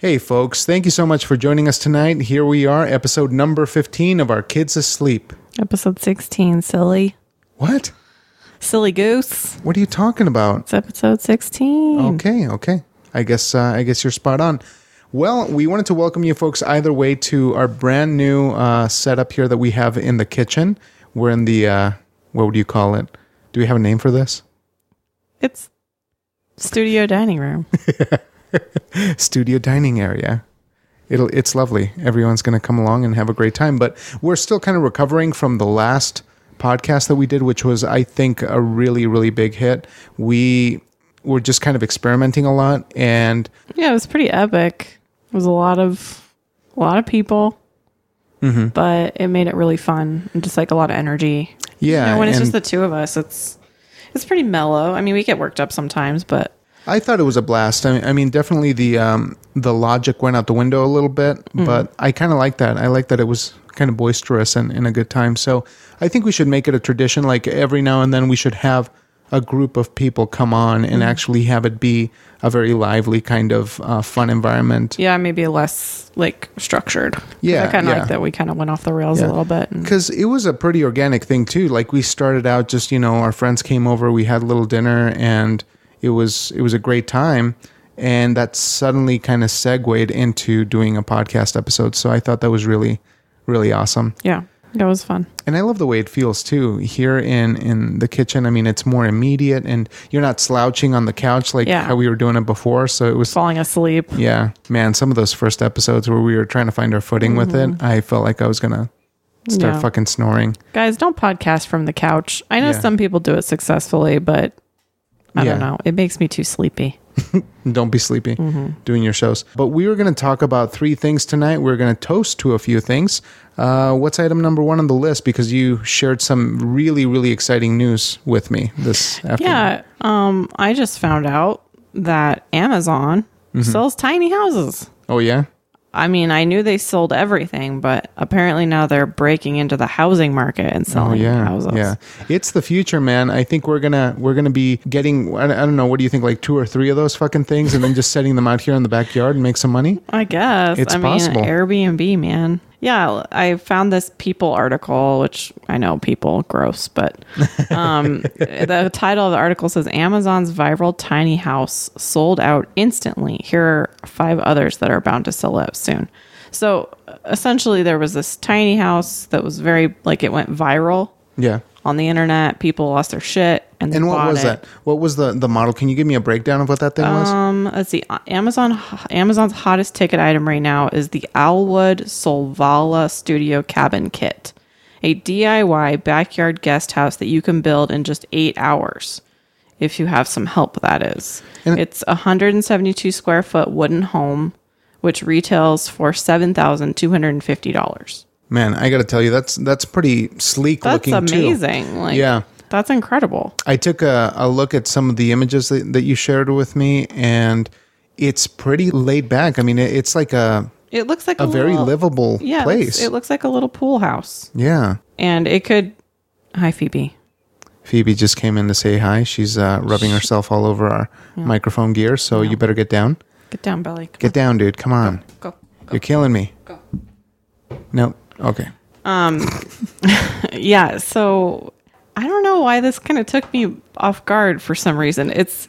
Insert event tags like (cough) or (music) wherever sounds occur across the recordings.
Hey, folks, thank you so much for joining us tonight. Here we are, episode number 15 of Our Kids Asleep. Episode 16, silly. What? Silly goose. What are you talking about? It's episode 16. Okay, okay. I guess uh, I guess you're spot on. Well, we wanted to welcome you folks either way to our brand new uh, setup here that we have in the kitchen. We're in the uh, what would you call it? Do we have a name for this? It's studio dining room. (laughs) (laughs) studio dining area. It'll it's lovely. Everyone's going to come along and have a great time, but we're still kind of recovering from the last podcast that we did which was I think a really really big hit. We were just kind of experimenting a lot and yeah, it was pretty epic. It was a lot of a lot of people. Mm-hmm. But it made it really fun and just like a lot of energy. yeah, You know, when it's just the two of us, it's it's pretty mellow. I mean, we get worked up sometimes, but I thought it was a blast. I mean, I mean definitely the um, the logic went out the window a little bit, but I kind of like that. I like that it was kind of boisterous and, and a good time. So I think we should make it a tradition. Like every now and then, we should have a group of people come on and actually have it be a very lively kind of uh, fun environment. yeah, maybe less like structured. Yeah, I kind of yeah. like that we kind of went off the rails Yeah. a little bit. And, Because it was a pretty organic thing too. Like we started out just you know our friends came over, we had a little dinner, and it was it was a great time. And that suddenly kind of segued into doing a podcast episode. So I thought that was really really awesome. yeah, that was fun. And I love the way it feels too here in in the kitchen. I mean, it's more immediate, and you're not slouching on the couch like Yeah. how we were doing it before. So it was Falling asleep. yeah, man. Some of those first episodes where we were trying to find our footing with it, mm-hmm. I felt like I was gonna start Yeah. fucking snoring. Guys, don't podcast from the couch. I know Yeah. some people do it successfully, but I Yeah. don't know. It makes me too sleepy. (laughs) Don't be sleepy Mm-hmm. doing your shows. But we were going to talk about three things tonight. We're going to toast to a few things. Uh, what's item number one on the list? Because you shared some really, really exciting news with me this (laughs) afternoon. Yeah. Um, I just found out that Amazon Mm-hmm. sells tiny houses. Oh, yeah? I mean, I knew they sold everything, but apparently now they're breaking into the housing market and Oh selling yeah, houses. yeah. It's the future, man. I think we're gonna we're gonna be getting. I I don't know. What do you think? Like two or three of those fucking things, and then just (laughs) setting them out here in the backyard and make some money. I guess. It's I possible. mean, Airbnb, man. Yeah, I found this People article, which I know people gross, but (laughs) um, the title of the article says Amazon's viral tiny house sold out instantly. Here are five others that are bound to sell out soon. So essentially, there was this tiny house that was very like it went viral Yeah. On the internet. People lost their shit, and And what bought was it. that? What was the the model? Can you give me a breakdown of what that thing was? Um, let's see. Amazon Amazon's hottest ticket item right now is the Allwood Solvalla Studio Cabin Kit, a DIY backyard guest house that you can build in just eight hours, if you have some help. That is. And- it's a 172 square foot wooden home, which retails for seven thousand two hundred and fifty dollars. Man, I got to tell you, that's that's pretty sleek That's looking too. amazing. Like, Yeah. that's incredible. I took a, a look at some of the images that, that you shared with me, and it's pretty laid back. I mean, it, it's like a It looks like a a, very little, livable yeah, place. It looks like a little pool house. yeah. and it could hi phoebe Phoebe just came in to say hi. She's uh, rubbing herself all over our microphone gear, so you better get down. get down belly Come Get down, dude. Come on. on, go You're killing me. go No. Okay. Um, (laughs) yeah so i don't know why this kind of took me off guard for some reason it's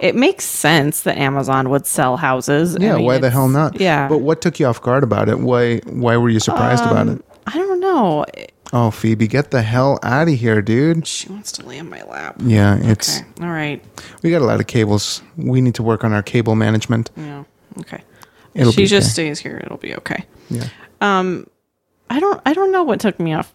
it makes sense that amazon would sell houses I Yeah. mean, why the hell not? yeah But what took you off guard about it? Why? Why were you surprised about it? i don't know Oh, Phoebe, get the hell out of here, dude. she wants to lay on my lap Yeah, it's okay all right we got a lot of cables. We need to work on our cable management. yeah okay It'll she just okay. stays here it'll be okay Yeah. I don't I don't know what took me off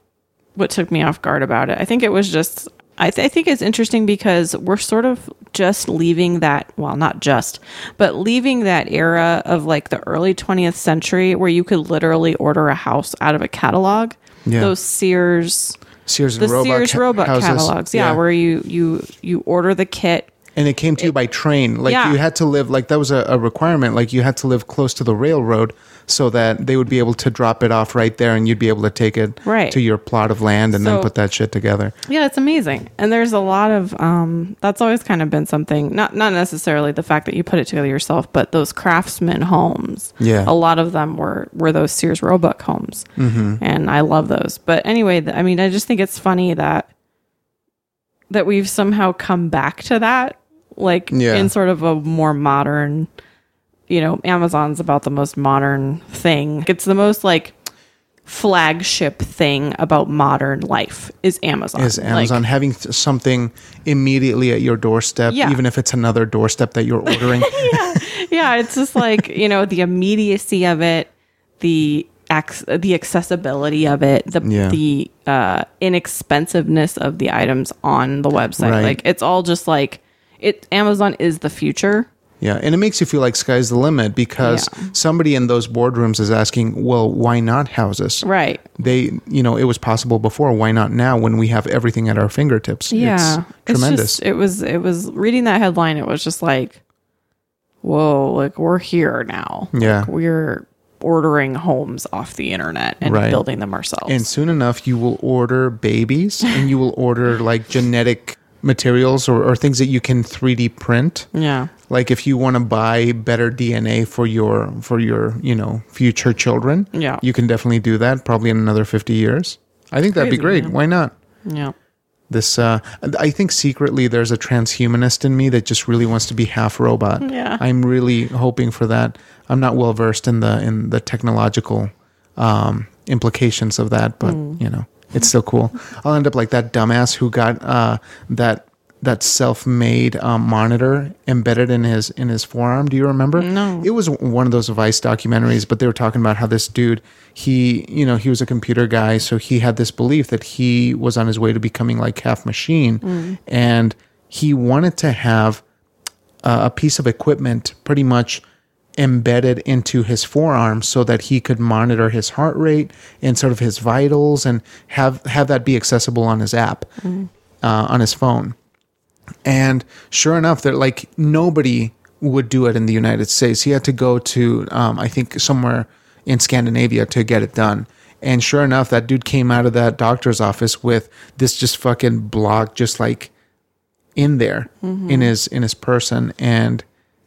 what took me off guard about it. I think it was just I, th- I think it's interesting because we're sort of just leaving that well not just but leaving that era of like the early 20th century where you could literally order a house out of a catalog Yeah. those Sears Sears the Roebuck Sears houses. catalogs yeah, where you you you order the kit and it came to you by train. Like Yeah. you had to live like that was a, a requirement. Like you had to live close to the railroad so that they would be able to drop it off right there, and you'd be able to take it Right. to your plot of land and then put that shit together. Yeah, it's amazing. And there's a lot of um that's always kind of been something not not necessarily the fact that you put it together yourself, but those craftsman homes. Yeah. A lot of them were were those Sears Roebuck homes. Mm-hmm. And I love those. But anyway, I mean, I just think it's funny that that we've somehow come back to that like Yeah. in sort of a more modern you know, Amazon's about the most modern thing. It's the most like flagship thing about modern life is Amazon. Is Amazon Like, having th- something immediately at your doorstep, Yeah. even if it's another doorstep that you're ordering? (laughs) yeah, yeah, it's just like, you know, the immediacy of it, the ac- the accessibility of it, the Yeah. the uh inexpensiveness of the items on the website. Right. Like it's all just like it Amazon is the future. Yeah, and it makes you feel like sky's the limit because Yeah. somebody in those boardrooms is asking, "Well, why not houses?" Right. They, you know, it was possible before. Why not now when we have everything at our fingertips? Yeah. it's tremendous. just- it was it was reading that headline, it was just like whoa, like we're here now. Yeah. Like, we're ordering homes off the internet and Right. building them ourselves. and soon enough, you will order babies, and you will order like genetic materials or, or things that you can 3D print. yeah. Like if you want to buy better DNA for your for your you know future children, Yeah. you can definitely do that. Probably in another fifty years. I think that'd be great. Why not? Yeah. this uh i think secretly there's a transhumanist in me that just really wants to be half robot Yeah. i'm really hoping for that i'm not well versed in the in the technological um implications of that but Hmm. you know it's still cool. I'll end up like that dumbass who got uh that that self-made um, monitor embedded in his in his forearm. Do you remember? No. it was one of those vice documentaries but they were talking about how this dude he you know he was a computer guy so he had this belief that he was on his way to becoming like half machine. And he wanted to have uh, a piece of equipment pretty much embedded into his forearm so that he could monitor his heart rate and sort of his vitals and have have that be accessible on his app uh, on his phone and sure enough, that like nobody would do it in the United States. He had to go to, um, I think, somewhere in Scandinavia to get it done. And sure enough, that dude came out of that doctor's office with this just fucking block, just like in there in his in his person. And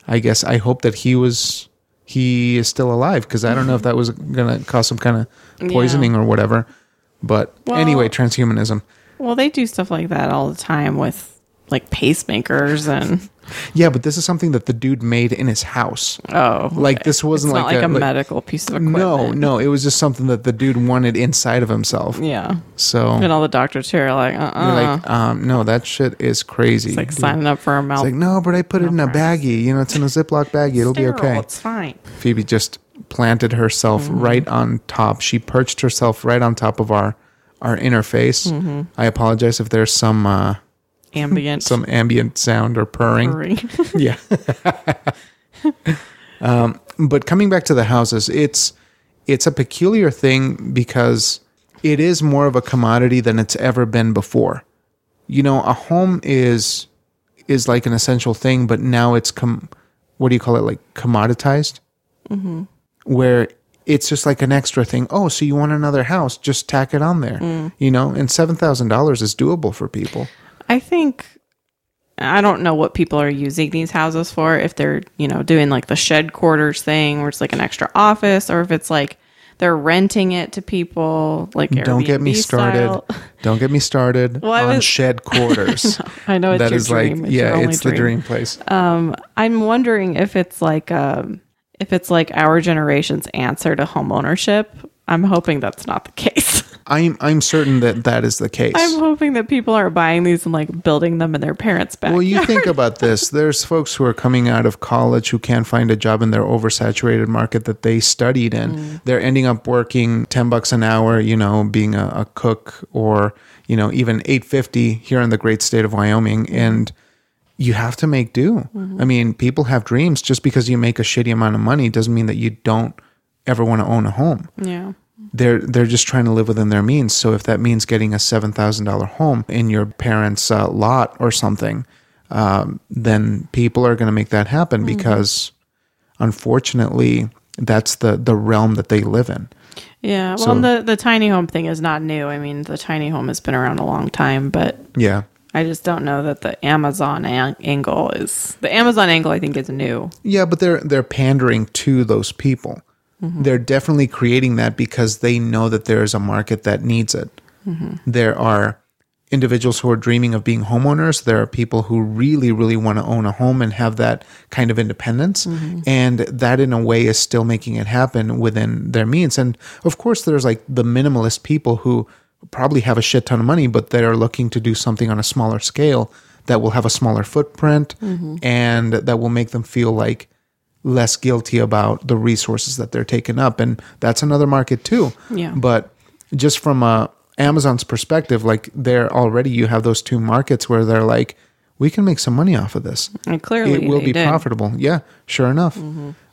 I guess I hope that he was he is still alive because I don't know if that was gonna cause some kind of poisoning or whatever. But Well- anyway, transhumanism. Well, they do stuff like that all the time with like pacemakers and Yeah, but this is something that the dude made in his house. oh, Like this wasn't It's not like, like, a, like- medical piece of equipment. No, no, it was just something that the dude wanted inside of himself. Yeah, So and all the doctors here are like, uh, you're uh like, um, no, that shit is crazy. it's like dude. signing up for a mouth. It's like, no, but I put it in a baggie. You know, it's in a Ziploc baggie. It'll be okay. It's fine. Phoebe just planted herself Mm-hmm. right on top. She perched herself right on top of our our interface. Mm-hmm. I apologize if there's some uh, Ambient. (laughs) some ambient sound or purring. purring. (laughs) yeah. (laughs) um, but coming back to the houses, it's it's a peculiar thing because it is more of a commodity than it's ever been before. You know, a home is is like an essential thing, but now it's com- what do you call it? Like commoditized, where it's just like an extra thing. Oh, so you want another house? Just tack it on there. You know, and seven thousand dollars is doable for people. I think I don't know what people are using these houses for. If they're you know doing like the shed quarters thing, where it's like an extra office, or if it's like they're renting it to people. Like Don't get me Airbnb started. style. Don't get me started Well, on was- shed (laughs) quarters. I know it's that is dream. like it's yeah, it's the dream place. I'm wondering if it's like um if it's like our generation's answer to home ownership. I'm hoping that's not the case. I'm I'm certain that that is the case. I'm hoping that people are buying these and like building them in their parents' back. well, you think (laughs) about this. There's folks who are coming out of college who can't find a job in their oversaturated market that they studied in. Mm. They're ending up working ten bucks an hour, you know, being a, a cook or you know even eight fifty here in the great state of Wyoming, and you have to make do. Mm-hmm. I mean, people have dreams. Just because you make a shitty amount of money doesn't mean that you don't ever want to own a home. yeah. They're they're just trying to live within their means. So if that means getting a seven thousand dollar home in your parents' uh, lot or something, um, then people are going to make that happen because, unfortunately, that's the the realm that they live in. Yeah. Well, So- the the tiny home thing is not new. I mean, the tiny home has been around a long time, but Yeah, I just don't know that the Amazon an- angle is the Amazon angle. I think is new. yeah, but they're they're pandering to those people. Mm-hmm. They're definitely creating that because they know that there is a market that needs it. Mm-hmm. There are individuals who are dreaming of being homeowners. There are people who really, really want to own a home and have that kind of independence. Mm-hmm. And that, in a way, is still making it happen within their means. And of course, there's like the minimalist people who probably have a shit ton of money, but they're looking to do something on a smaller scale that will have a smaller footprint and that will make them feel like less guilty about the resources that they're taking up and that's another market too Yeah. but just from uh, amazon's perspective like they're already you have those two markets where they're like we can make some money off of this And clearly, it will be did. Mm-hmm. profitable yeah sure enough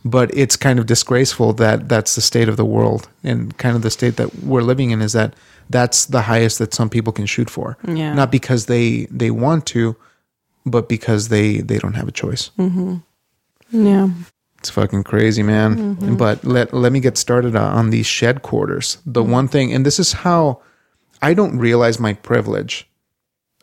but it's kind of disgraceful that that's the state of the world and kind of the state that we're living in is that that's the highest that some people can shoot for Yeah. not because they they want to but because they they don't have a choice Yeah. It's fucking crazy, man. Mm-hmm. But let let me get started on these shed quarters. The mm-hmm. one thing, and this is how I don't realize my privilege.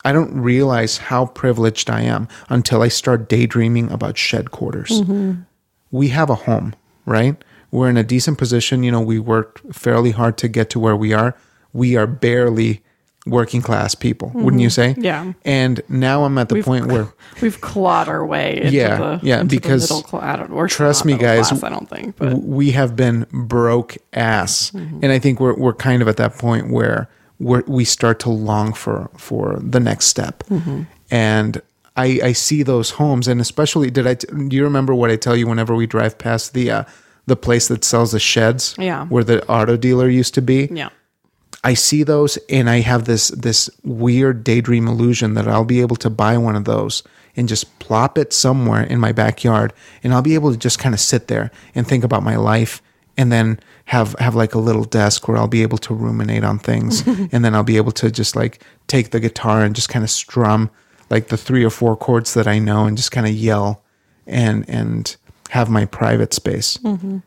I don't realize how privileged I am until I start daydreaming about shed quarters. Mm-hmm. We have a home, right? We're in a decent position. You know, we worked fairly hard to get to where we are. We are barely working class people, wouldn't you say? Yeah. And now I'm at the point where (laughs) We've clawed our way into Yeah, the yeah, into because the middle class. I don't, we're trust me, guys, class, I don't think, but we have been broke ass, Mm-hmm. and I think we're we're kind of at that point where we we start to long for for the next step, Mm-hmm. and. I, I see those homes, and especially did I? T- do you remember what I tell you whenever we drive past the uh, the place that sells the sheds? Yeah. where the auto dealer used to be. yeah, I see those and I have this this weird daydream illusion that I'll be able to buy one of those and just plop it somewhere in my backyard and I'll be able to just kind of sit there and think about my life and then have have like a little desk where I'll be able to ruminate on things (laughs) and then I'll be able to just like take the guitar and just kind of strum like the three or four chords that I know and just kind of yell and and have my private space. Mm-hmm.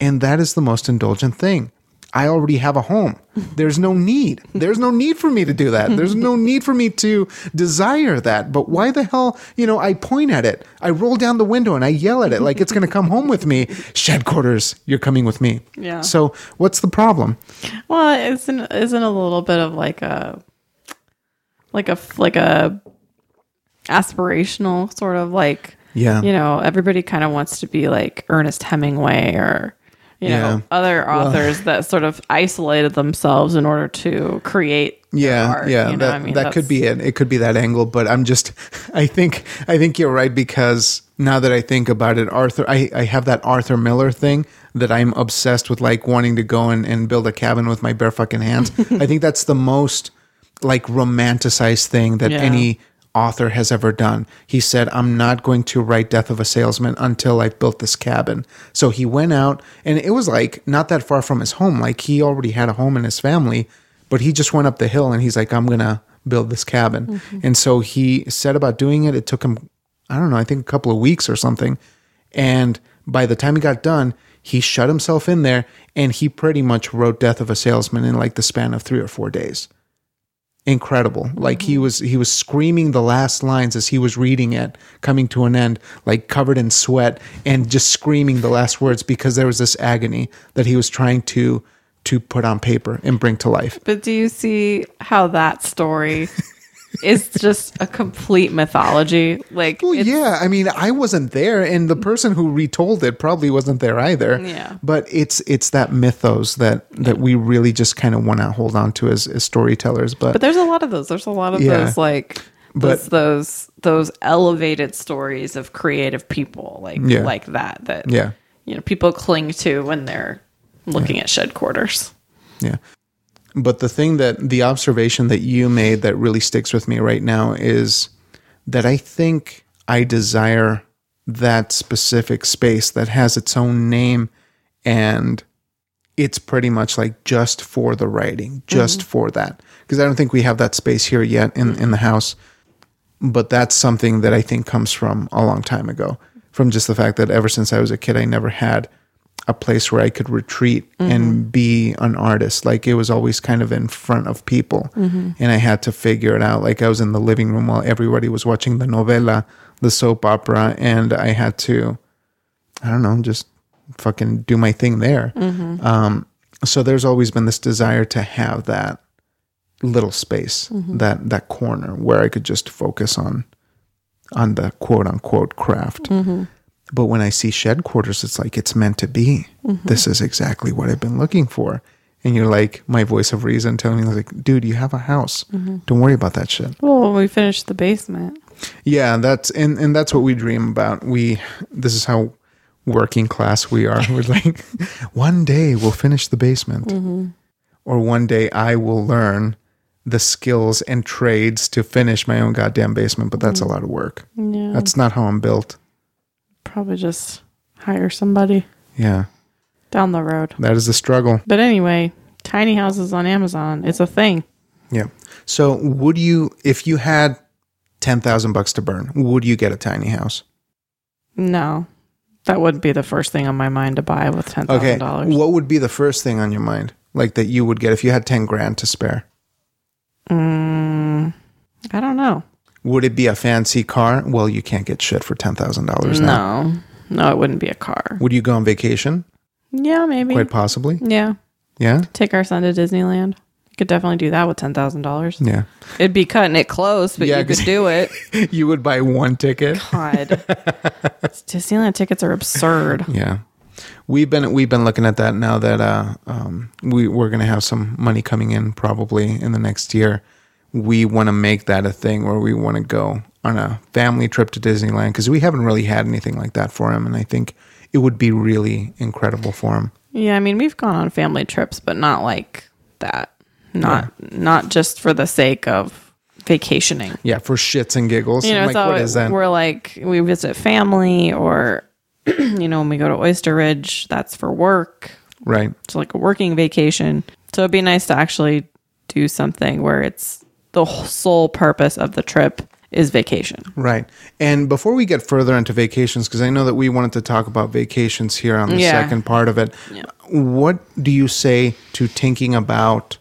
And that is the most indulgent thing. I already have a home. There's no need. There's no need for me to do that. There's no need for me to desire that. But why the hell, you know, I point at it. I roll down the window and I yell at it like it's going to come home with me. Shed quarters, you're coming with me. Yeah. So, what's the problem? Well, isn't isn't a little bit of like a like a like a aspirational sort of like Yeah. you know everybody kind of wants to be like Ernest Hemingway or you Yeah. know other authors (laughs) that sort of isolated themselves in order to create yeah art, yeah you know? that, I mean, that could be it it could be that angle but i'm just (laughs) i think i think you're right because now that i think about it arthur i, I have that arthur miller thing that i'm obsessed with like wanting to go and, and build a cabin with my bare fucking hands (laughs) i think that's the most like romanticized thing that Yeah. any author has ever done. He said, I'm not going to write Death of a Salesman until I've built this cabin. So he went out, and it was like not that far from his home. Like he already had a home in his family, but he just went up the hill and he's like, I'm going to build this cabin. Mm-hmm. And so he set about doing it. It took him, I don't know, I think a couple of weeks or something. And by the time he got done, he shut himself in there and he pretty much wrote Death of a Salesman in like the span of three or four days incredible. Like he mm-hmm. was he was screaming the last lines as he was reading it coming to an end like covered in sweat and just screaming the last words because there was this agony that he was trying to to put on paper and bring to life. But do you see how that story is just a complete mythology? Like, well yeah i mean i wasn't there and the person who retold it probably wasn't there either Yeah. but it's it's that mythos that that we really just kind of want to hold on to as, as storytellers but, but there's a lot of those. There's a lot of Yeah. those like But- those, those those elevated stories of creative people like Yeah. like that that yeah you know people cling to when they're looking at shed quarters. Yeah. But the thing that the observation that you made that really sticks with me right now is that I think I desire that specific space that has its own name and it's pretty much like just for the writing, just mm-hmm. for that. Because I don't think we have that space here yet in, mm. in the house. but that's something that I think comes from a long time ago. From just the fact that ever since I was a kid, I never had a place where I could retreat and mm-hmm. be an artist. Like it was always kind of in front of people, mm-hmm. and I had to figure it out. Like I was in the living room while everybody was watching the novela, the soap opera, and I had to, I don't know, just fucking do my thing there. Mm-hmm. Um, so there's always been this desire to have that little space, that that corner where I could just focus on on the quote unquote craft. But when I see shed quarters, it's like it's meant to be. Mm-hmm. This is exactly what I've been looking for. And you're like my voice of reason telling me like, dude, you have a house. Mm-hmm. Don't worry about that shit. Well, we finished the basement. Yeah, that's and and that's what we dream about. We this is how working class we are. We're (laughs) like, one day we'll finish the basement, mm-hmm. or one day I will learn the skills and trades to finish my own goddamn basement. But that's a lot of work. Yeah. That's not how I'm built. Probably just hire somebody Yeah, down the road. that is the struggle. But anyway, tiny houses on Amazon. It's a thing. Yeah. So would you, if you had ten thousand bucks to burn, would you get a tiny house? No. That wouldn't be the first thing on my mind to buy with ten thousand Okay. dollars. What would be the first thing on your mind, like that you would get if you had ten grand to spare? Mm, I don't know. Would it be a fancy car? Well, you can't get shit for ten thousand dollars now. No. No, it wouldn't be a car. Would you go on vacation? Yeah, maybe. Quite possibly. Yeah. Yeah. Take our son to Disneyland. You could definitely do that with ten thousand dollars. Yeah. It'd be cutting it close, but Yeah, you could (laughs) do it. you would buy one ticket. God. (laughs) Disneyland tickets are absurd. Yeah. We've been we've been looking at that now that uh um we we're gonna have some money coming in probably in the next year. We want to make that a thing where we want to go on a family trip to Disneyland because we haven't really had anything like that for him, and I think it would be really incredible for him. Yeah, I mean we've gone on family trips, but not like that. Not not just for the sake of vacationing. Yeah, for shits and giggles. You know, like, what always, is that? we're like we visit family or (clears throat) you know, when we go to Oyster Ridge, that's for work. Right. It's like a working vacation. So it'd be nice to actually do something where it's the sole purpose of the trip is vacation. Right. And before we get further into vacations, because I know that we wanted to talk about vacations here on the Yeah. second part of it, Yeah. what do you say to thinking about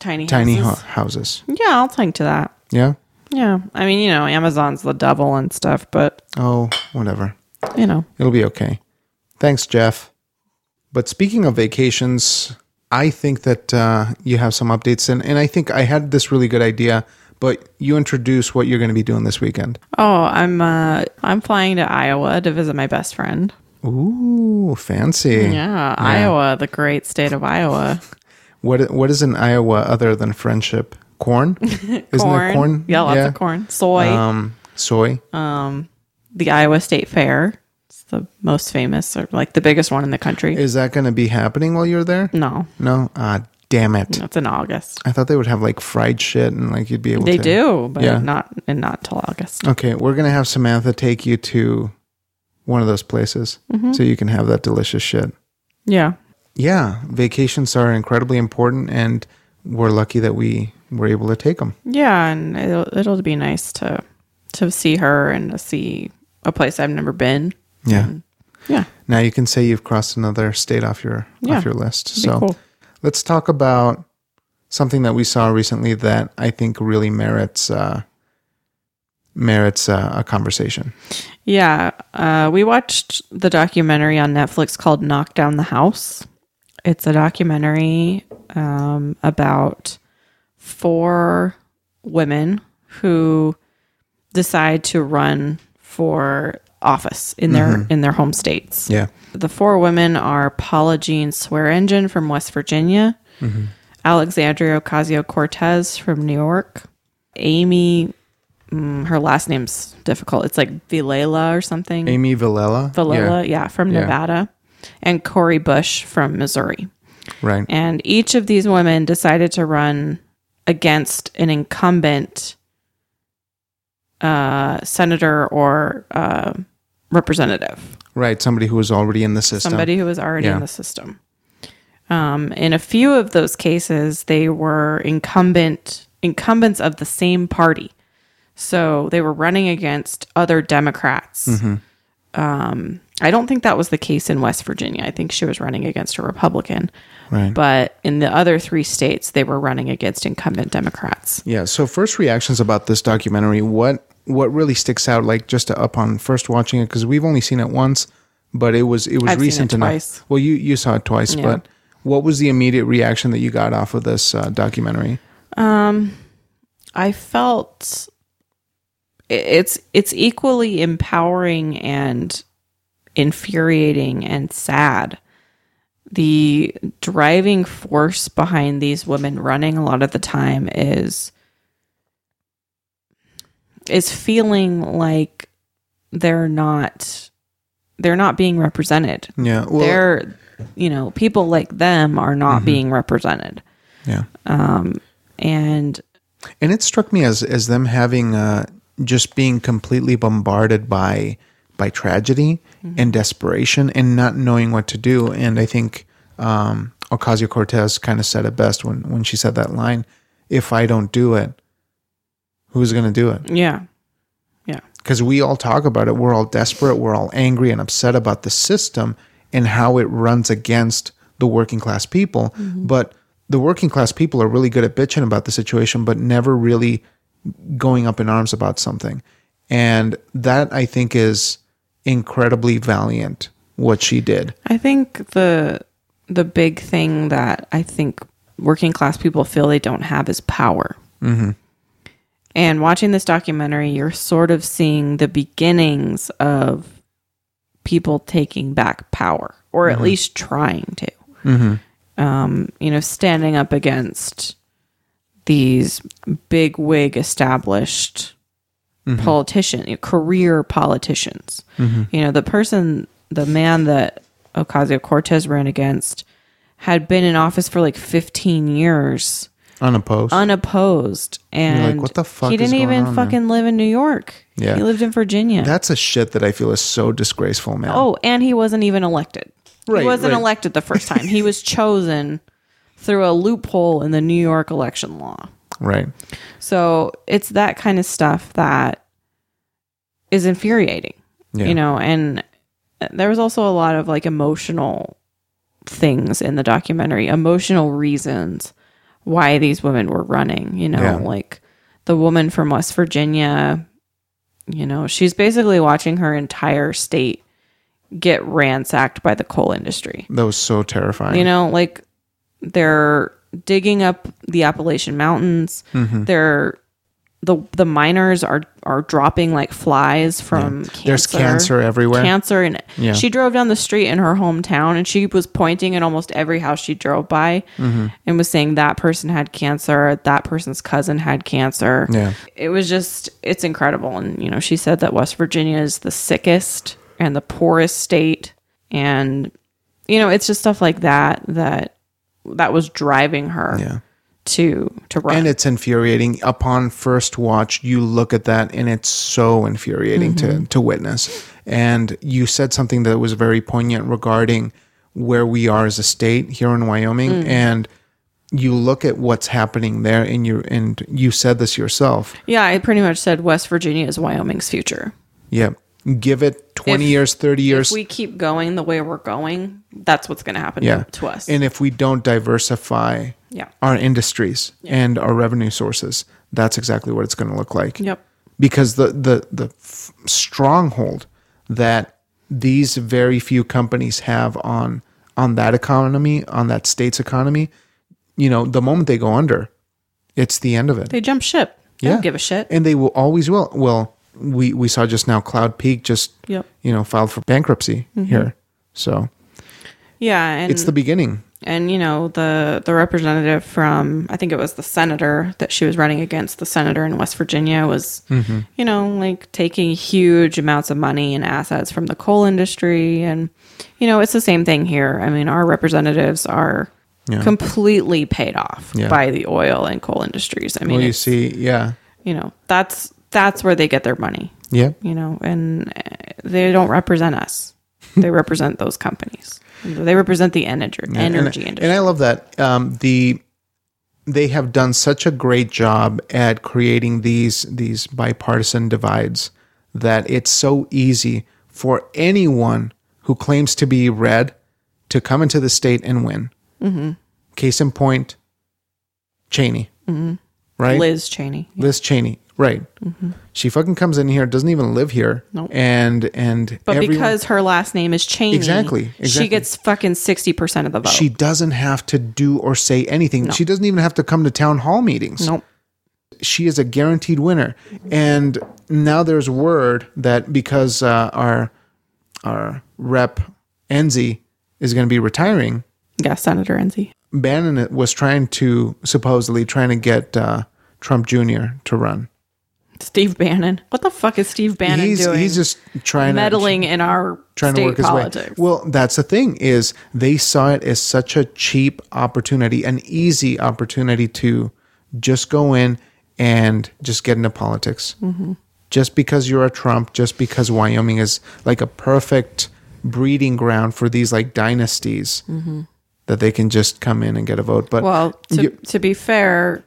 Tiny tiny houses. hu- houses? Yeah, I'll think to that. Yeah. Yeah. I mean, you know, Amazon's the devil and stuff, but Oh, whatever. you know. It'll be okay. Thanks, Jeff. But speaking of vacations, I think that uh, you have some updates, and, and I think I had this really good idea. But you introduce what you're going to be doing this weekend. Oh, I'm uh I'm flying to Iowa to visit my best friend. Ooh, fancy. Yeah, Iowa, the great state of Iowa. (laughs) What what is in Iowa other than friendship? Corn? (laughs) Isn't there corn? Yeah, lots of corn. Soy. Um, soy. the Iowa State Fair. The most famous or like the biggest one in the country. Is that going to be happening while you're there? no, No. Ah, damn it. it's in August. I thought they would have like fried shit and like you'd be able to. They to. do, but Yeah. not and not till August. Okay, we're gonna have Samantha take you to one of those places Mm-hmm. so you can have that delicious shit. Yeah. Yeah, vacations are incredibly important, and we're lucky that we were able to take them. Yeah, and it'll it'll be nice to to see her and to see a place I've never been. Yeah. Yeah. Now you can say you've crossed another state off your Yeah, off your list. So cool. let's talk about something that we saw recently that I think really merits uh, merits uh, a conversation. Yeah, uh, we watched the documentary on Netflix called "Knock Down the House." It's a documentary um, about four women who decide to run for office in their in their home states. Yeah. The four women are Paula Jean Swearengin from West Virginia, Alexandria Ocasio Cortez from New York, Amy. mm, her last name's difficult. It's like Vilela or something. Amy Villela. Vilela, yeah. from Yeah. Nevada, and Cori Bush from Missouri. Right. And each of these women decided to run against an incumbent uh, senator or uh, representative, Right. Somebody who was already in the system. somebody who was already Yeah. in the system. Um, in a few of those cases, they were incumbent incumbents of the same party. So they were running against other Democrats. Um, I don't think that was the case in West Virginia. I think she was running against a Republican. Right. But in the other three states, they were running against incumbent Democrats. Yeah. So first reactions about this documentary. What what really sticks out, like just upon first watching it, because we've only seen it once, but it was it was I've recent it enough. twice. Well, you you saw it twice, Yeah. but what was the immediate reaction that you got off of this uh, documentary? I felt it's it's equally empowering and infuriating and sad. The driving force behind these women running a lot of the time is is feeling like they're not they're not being represented. Yeah. Well, they're you know, people like them are not Mm-hmm. being represented. yeah. Um And And it struck me as as them having uh, just being completely bombarded by by tragedy and desperation and not knowing what to do. And I think um, Ocasio Cortez kind of said it best when when she said that line: "If I don't do it, who's going to do it?" yeah. Yeah. Because we all talk about it. We're all desperate. We're all angry and upset about the system and how it runs against the working class people. But the working class people are really good at bitching about the situation, but never really going up in arms about something. And that I think is incredibly valiant what she did. I think the the big thing that I think working class people feel they don't have is power. Mm-hmm. And watching this documentary, you're sort of seeing the beginnings of people taking back power, or at least trying to. Um, you know, standing up against these big wig established Mm-hmm. politician, you know, career politicians. Mm-hmm. You know, the person, the man that Ocasio Cortez ran against had been in office for like 15 years Unopposed. unopposed. And what the fuck he didn't even on, man? fucking live in New York. Yeah. He lived in Virginia. That's a shit that I feel is so disgraceful, man. oh, and he wasn't even elected. Right, he wasn't right. elected the first (laughs) time. he was chosen through a loophole in the New York election law. Right. So it's that kind of stuff that is infuriating, Yeah. you know. And there was also a lot of like emotional things in the documentary, emotional reasons why these women were running, you know, Yeah. like the woman from West Virginia, you know, she's basically watching her entire state get ransacked by the coal industry. That was so terrifying. You know, like they're digging up the Appalachian Mountains. Mm-hmm. They're the the miners are are dropping like flies from cancer. There's cancer everywhere. Cancer and Yeah. she drove down the street in her hometown and she was pointing at almost every house she drove by Mm-hmm. and was saying that person had cancer, that person's cousin had cancer. Yeah. It was just it's incredible and you know, she said that West Virginia is the sickest and the poorest state and you know, it's just stuff like that that that was driving her Yeah. to to run. And it's infuriating. Upon first watch, you look at that and it's so infuriating Mm-hmm. to, to witness. And you said something that was very poignant regarding where we are as a state here in Wyoming. Mm. And you look at what's happening there and you and you said this yourself. yeah, I pretty much said West Virginia is Wyoming's future. Yeah. Give it 20 If- years, 30 years. If we keep going the way we're going, that's what's going to happen yeah. to us. And if we don't diversify yeah. our industries and our revenue sources, that's exactly what it's going to look like. Yep. because the the the f- stronghold that these very few companies have on on that economy on that state's economy you know the moment they go under it's the end of it They jump ship. They Yeah. don't give a shit. and they will always will well we we saw just now cloud peak just Yep. you know filed for bankruptcy here so Yeah, and it's the beginning and you know the the representative from I think it was the senator that she was running against the senator in West Virginia was Mm-hmm. you know like taking huge amounts of money and assets from the coal industry and you know it's the same thing here. I mean our representatives are Yeah. completely paid off Yeah. by the oil and coal industries. I mean well you see yeah you know that's that's where they get their money. yeah you know, and uh, they don't represent us. They represent (laughs) those companies. They represent the energy, and, energy and, industry. and I love that. Um, the they have done such a great job at creating these these bipartisan divides that it's so easy for anyone who claims to be red to come into the state and win. Mm-hmm. Case in point, Cheney, mm-hmm. right? Liz Cheney. Liz Cheney, right? She fucking comes in here, doesn't even live here, Nope. and and But everyone- because her last name is Cheney, Exactly, she gets fucking 60% of the vote. she doesn't have to do or say anything. She doesn't even have to come to town hall meetings. nope. she is a guaranteed winner. And now there's word that because uh, our our rep Enzi is going to be retiring, Yeah, Senator Enzi. Bannon was trying to supposedly trying to get uh, Trump Jr. to run. Steve Bannon. What the fuck is Steve Bannon he's doing? he's just trying to meddling in our trying state to work his politics. way. Well, that's the thing is they saw it as such a cheap opportunity, an easy opportunity to just go in and just get into politics. Mm-hmm. Just because you're a Trump, just because Wyoming is like a perfect breeding ground for these like dynasties that they can just come in and get a vote. But Mm-hmm. Well, to, You- to be fair,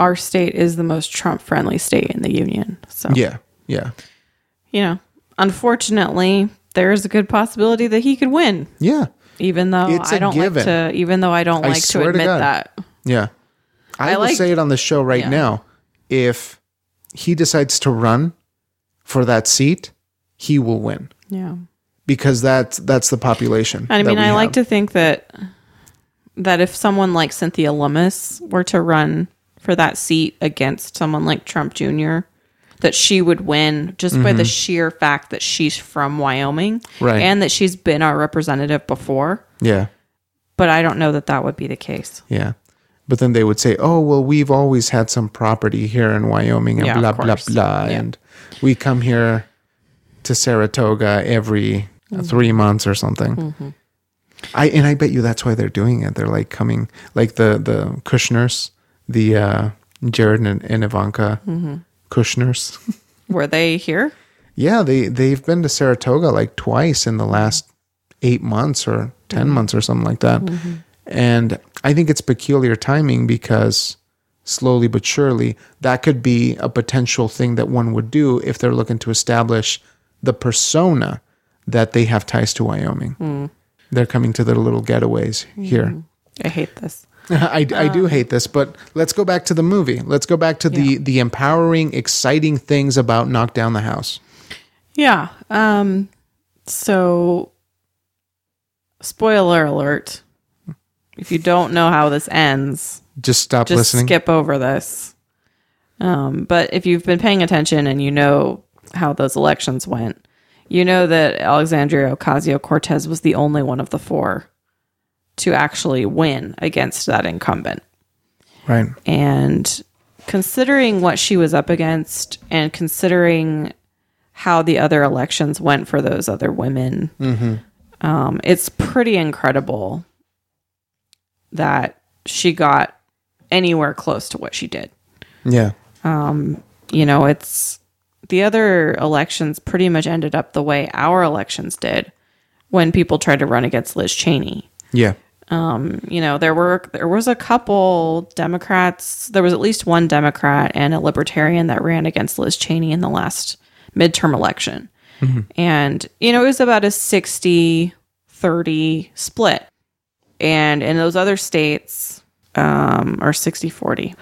our state is the most Trump friendly state in the union. So, yeah, yeah, you know, unfortunately, there's a good possibility that he could win, yeah, even though It's I don't given. like to, even though I don't I like to to admit God. that. yeah. I, I will like- say it on the show right Yeah. now. If he decides to run for that seat, he will win. Yeah. because that's that's the population. I mean, I like to think that that if someone like Cynthia Lummis were to run for that seat against someone like Trump Jr., that she would win just by the sheer fact that she's from Wyoming Mm-hmm. Right. and that she's been our representative before. Yeah, But I don't know that that would be the case. yeah. But then they would say, "Oh, well, we've always had some property here in Wyoming, and Yeah, blah blah blah, Yeah. and we come here to Saratoga every Mm-hmm. three months or something." I and I bet you that's why they're doing it. They're like coming, like the the Kushners, the uh, Jared and, and Ivanka Mm-hmm. Kushners. (laughs) Were they here? Yeah, they they've been to Saratoga like twice in the last eight months or 10 months or something like that, and I think it's peculiar timing because slowly but surely that could be a potential thing that one would do if they're looking to establish the persona that they have ties to Wyoming. They're coming to their little getaways here. I hate this. (laughs) I, I do hate this, but let's go back to the movie. Let's go back to the the empowering, exciting things about Knock Down the House. Yeah. Um so spoiler alert. If you don't know how this ends, Just stop just listening. skip over this. Um, but if you've been paying attention and you know how those elections went, you know that Alexandria Ocasio Cortez was the only one of the four to actually win against that incumbent. Right. And considering what she was up against and considering how the other elections went for those other women, um, it's pretty incredible that she got anywhere close to what she did. Yeah. You know, it's the other elections pretty much ended up the way our elections did when people tried to run against Liz Cheney. Yeah. You know there were there was a couple democrats there was at least one democrat and a libertarian that ran against liz cheney in the last midterm election. And you know it was about a 60 30 split. And in those other states um or 60 40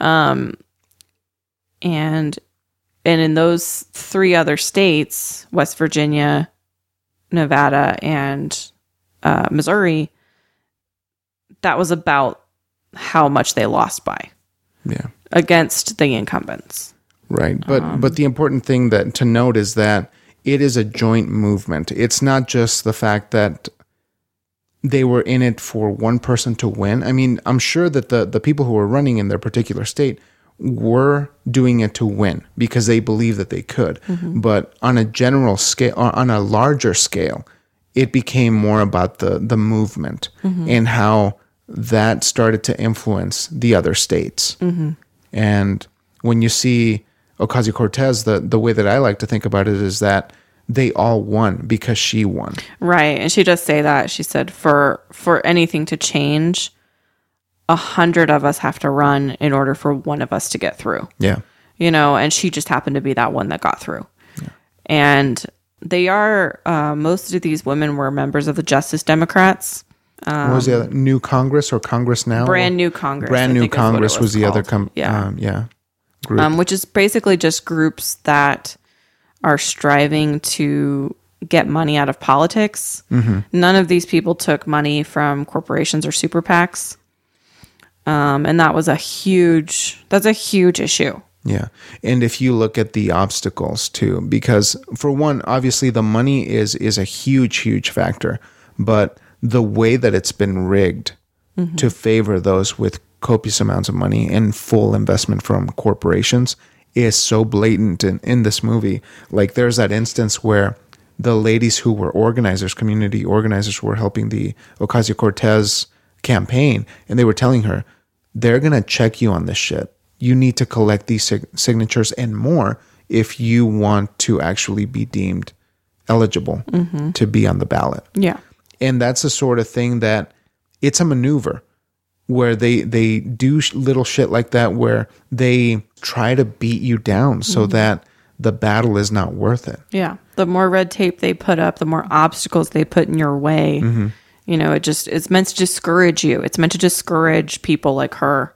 um and and in those three other states west virginia nevada and uh, missouri that was about how much they lost by Yeah. against the incumbents. Right. But um, but the important thing that to note is that it is a joint movement. It's not just the fact that they were in it for one person to win. I mean, I'm sure that the the people who were running in their particular state were doing it to win because they believe that they could. Mm-hmm. But on a general scale, or on a larger scale, it became more about the the movement mm-hmm. and how that started to influence the other states. And when you see Ocasio Cortez, the the way that I like to think about it is that they all won because she won. Right. And she does say that. She said for for anything to change, a hundred of us have to run in order for one of us to get through Yeah. you know, and she just happened to be that one that got through. And they are, uh, most of these women were members of the Justice Democrats. What was the other new Congress or Congress now? Brand new Congress. Brand new think is what it Congress was, the other com- yeah. um, yeah group. um, which is basically just groups that are striving to get money out of politics. Mm-hmm. None of these people took money from corporations or super PACs. Um, and that was a huge, that's a huge issue. Yeah. And if you look at the obstacles too, because for one, obviously the money is is a huge, huge factor. But the way that it's been rigged mm-hmm. to favor those with copious amounts of money and full investment from corporations is so blatant in, in this movie. Like there's that instance where the ladies who were organizers, community organizers who were helping the Ocasio Cortez campaign, and they were telling her, they're going to check you on this shit. You need to collect these sig- signatures and more if you want to actually be deemed eligible mm-hmm. to be on the ballot. Yeah. And that's the sort of thing that it's a maneuver where they they do sh- little shit like that where they try to beat you down so that the battle is not worth it. Yeah. The more red tape they put up, the more obstacles they put in your way. Mm-hmm. You know, it just it's meant to discourage you. It's meant to discourage people like her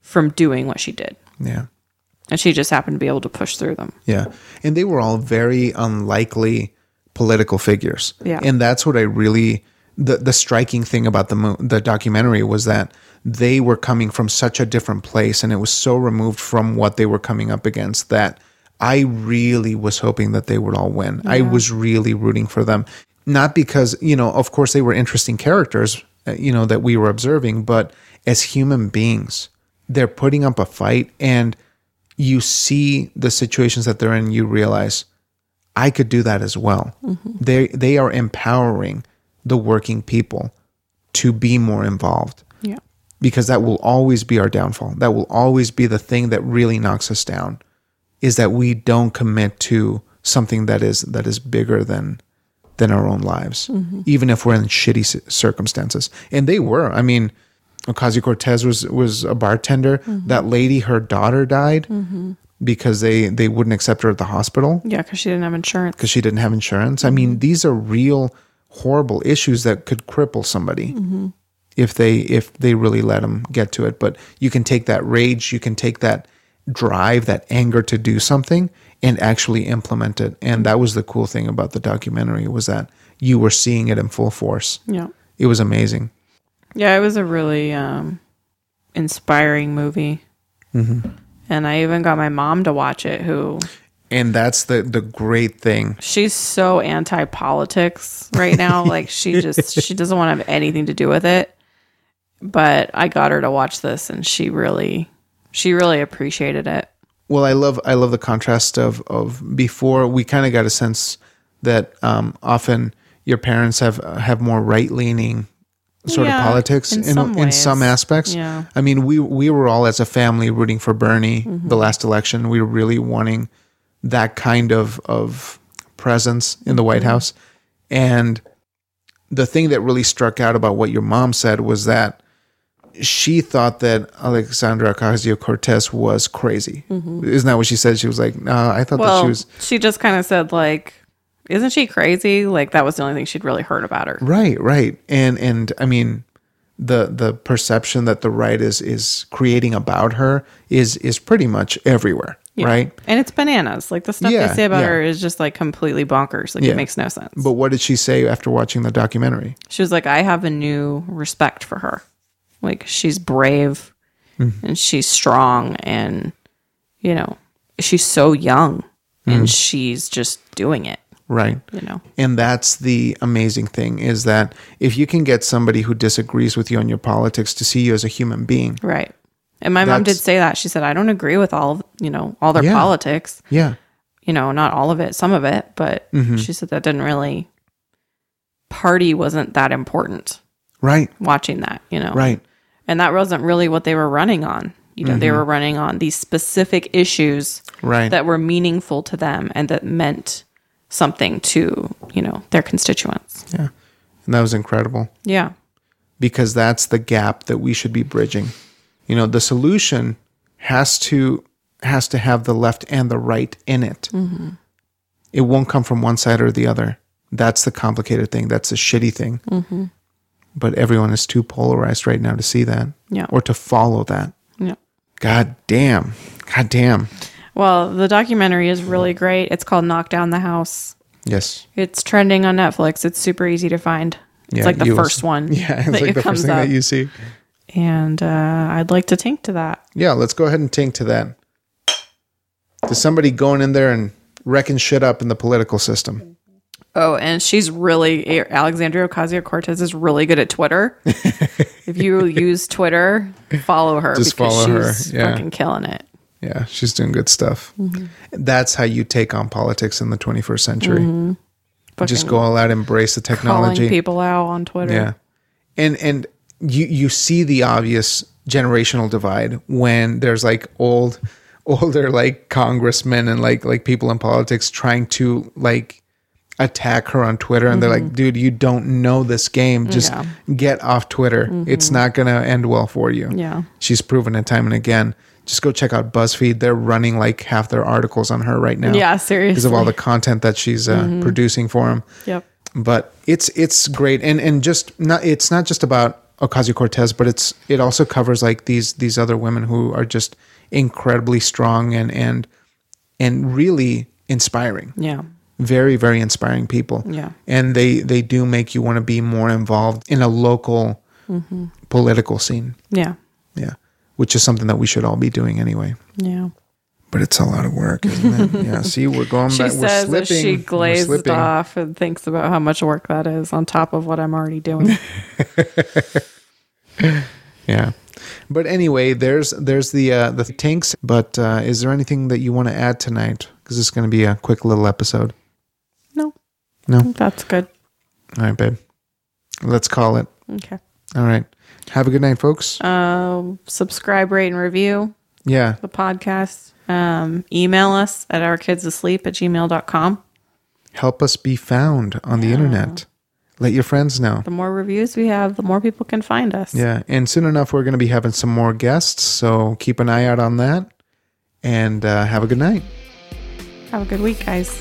from doing what she did. Yeah. And she just happened to be able to push through them. Yeah. And they were all very unlikely political figures. Yeah. And that's what I really the the striking thing about the mo- the documentary was that they were coming from such a different place and it was so removed from what they were coming up against that I really was hoping that they would all win. I was really rooting for them. Not because, you know, of course they were interesting characters, uh, you know, that we were observing, but as human beings, they're putting up a fight and you see the situations that they're in, you realize I could do that as well. Mm-hmm. They they are empowering the working people to be more involved Yeah. because that will always be our downfall. That will always be the thing that really knocks us down is that we don't commit to something that is that is bigger than than our own lives, mm-hmm. even if we're in shitty circumstances. And they were. I mean, Ocasio Cortez was was a bartender. Mm-hmm. That lady, her daughter died because they they wouldn't accept her at the hospital Yeah, because she didn't have insurance. because she didn't have insurance. I mean, mm-hmm. these are real horrible issues that could cripple somebody mm-hmm. if they if they really let them get to it. But you can take that rage, you can take that drive, that anger to do something, and actually implement it. And that was the cool thing about the documentary was that you were seeing it in full force. Yeah. It was amazing. Yeah, it was a really um, inspiring movie. Mm-hmm. And I even got my mom to watch it, who And that's the the great thing. she's so anti politics right now. (laughs) like she just she doesn't want to have anything to do with it. But I got her to watch this, and she really she really appreciated it. Well, I love I love the contrast of of before we kind of got a sense that um, often your parents have have more right leaning sort Yeah, of politics in in some in some aspects. Yeah. I mean, we we were all as a family rooting for Bernie Mm-hmm. the last election. We were really wanting that kind of of presence in the White Mm-hmm. House, and the thing that really struck out about what your mom said was that she thought that Alexandra Ocasio Cortez was crazy. Isn't that what she said? She was like, "No, I thought that Mm-hmm. She was she just kind of said like, "Isn't she crazy?" Like that was the only thing she'd really heard about her. right, right." And and I mean, the the perception that the right is is creating about her is is pretty much everywhere, Yeah. right? And it's bananas. Like the stuff Yeah, they say about yeah. her is just like completely bonkers. Like it makes no sense. But what did she say after watching the documentary? she was like, I have a new respect for her. Like she's brave Mm-hmm. and she's strong and you know, she's so young Mm-hmm. and she's just doing it, Right. you know. And that's the amazing thing is that if you can get somebody who disagrees with you on your politics to see you as a human being, Right. And my mom did say that. She said, I don't agree with all you know, all their Yeah. politics. yeah, You know, not all of it, some of it, but Mm-hmm. she said that didn't really party wasn't that important right, watching that, you know. right, And that wasn't really what they were running on. You know, they were running on these specific issues right. that were meaningful to them and that meant something to, you know, their constituents. yeah. And that was incredible. Yeah. because that's the gap that we should be bridging. You know, the solution has to has to have the left and the right in it. Mm-hmm. It won't come from one side or the other. That's the complicated thing. That's the shitty thing. Mm-hmm. But everyone is too polarized right now to see that Yeah. or to follow that. Yeah. God damn. God damn. Well, the documentary is really great. It's called Knock Down the House. Yes. It's trending on Netflix. It's super easy to find. It's Yeah, like the first s- one. (laughs) Yeah, it's like (laughs) the first thing up. that you see. And uh, I'd like to tink to that. Yeah, let's go ahead and tink to that. To somebody going in there and wrecking shit up in the political system. Oh, and she's really Alexandria Ocasio Cortez is really good at Twitter. (laughs) if you use Twitter, follow her Just because follow her, she's yeah. fucking killing it. Yeah, she's doing good stuff. Mm-hmm. That's how you take on politics in the 21st century. Mm-hmm. Just go all out, embrace the technology. people out on Twitter. Yeah. And and you you see the obvious generational divide when there's like old (laughs) older like congressmen and like like people in politics trying to like attack her on Twitter and they're like, mm-hmm. dude, you don't know this game. Just Yeah. get off Twitter. It's mm-hmm. not gonna end well for you. Yeah. She's proven it time and again. Just go check out BuzzFeed. They're running like half their articles on her right now. Yeah, seriously. Because of all the content that she's uh, producing for them Yep. but it's it's great and and just not it's not just about Ocasio Cortez, but it's it also covers like these these other women who are just incredibly strong and and and really inspiring. Yeah. Very very inspiring people. Yeah. and they they do make you want to be more involved in a local Mm-hmm. political scene. Yeah. Yeah, which is something that we should all be doing anyway. Yeah. But it's a lot of work, isn't it? (laughs) yeah. See, we're going She back. We're says slipping. that she We're glazed slipping. off and thinks about how much work that is on top of what I'm already doing. (laughs) Yeah. But anyway, there's there's the uh, the tanks. But uh, is there anything that you want to add tonight? Because it's going to be a quick little episode. no, No. that's good. All right, babe. Let's call it. Okay. All right. Have a good night, folks. Um, subscribe, rate, and review Yeah. the podcast. Um, email us at ourkidsasleep at gmail.com. Help us be found on the internet. Let your friends know. The more reviews we have, the more people can find us. Yeah. And soon enough, we're going to be having some more guests. So keep an eye out on that. And uh, have a good night. Have a good week, guys.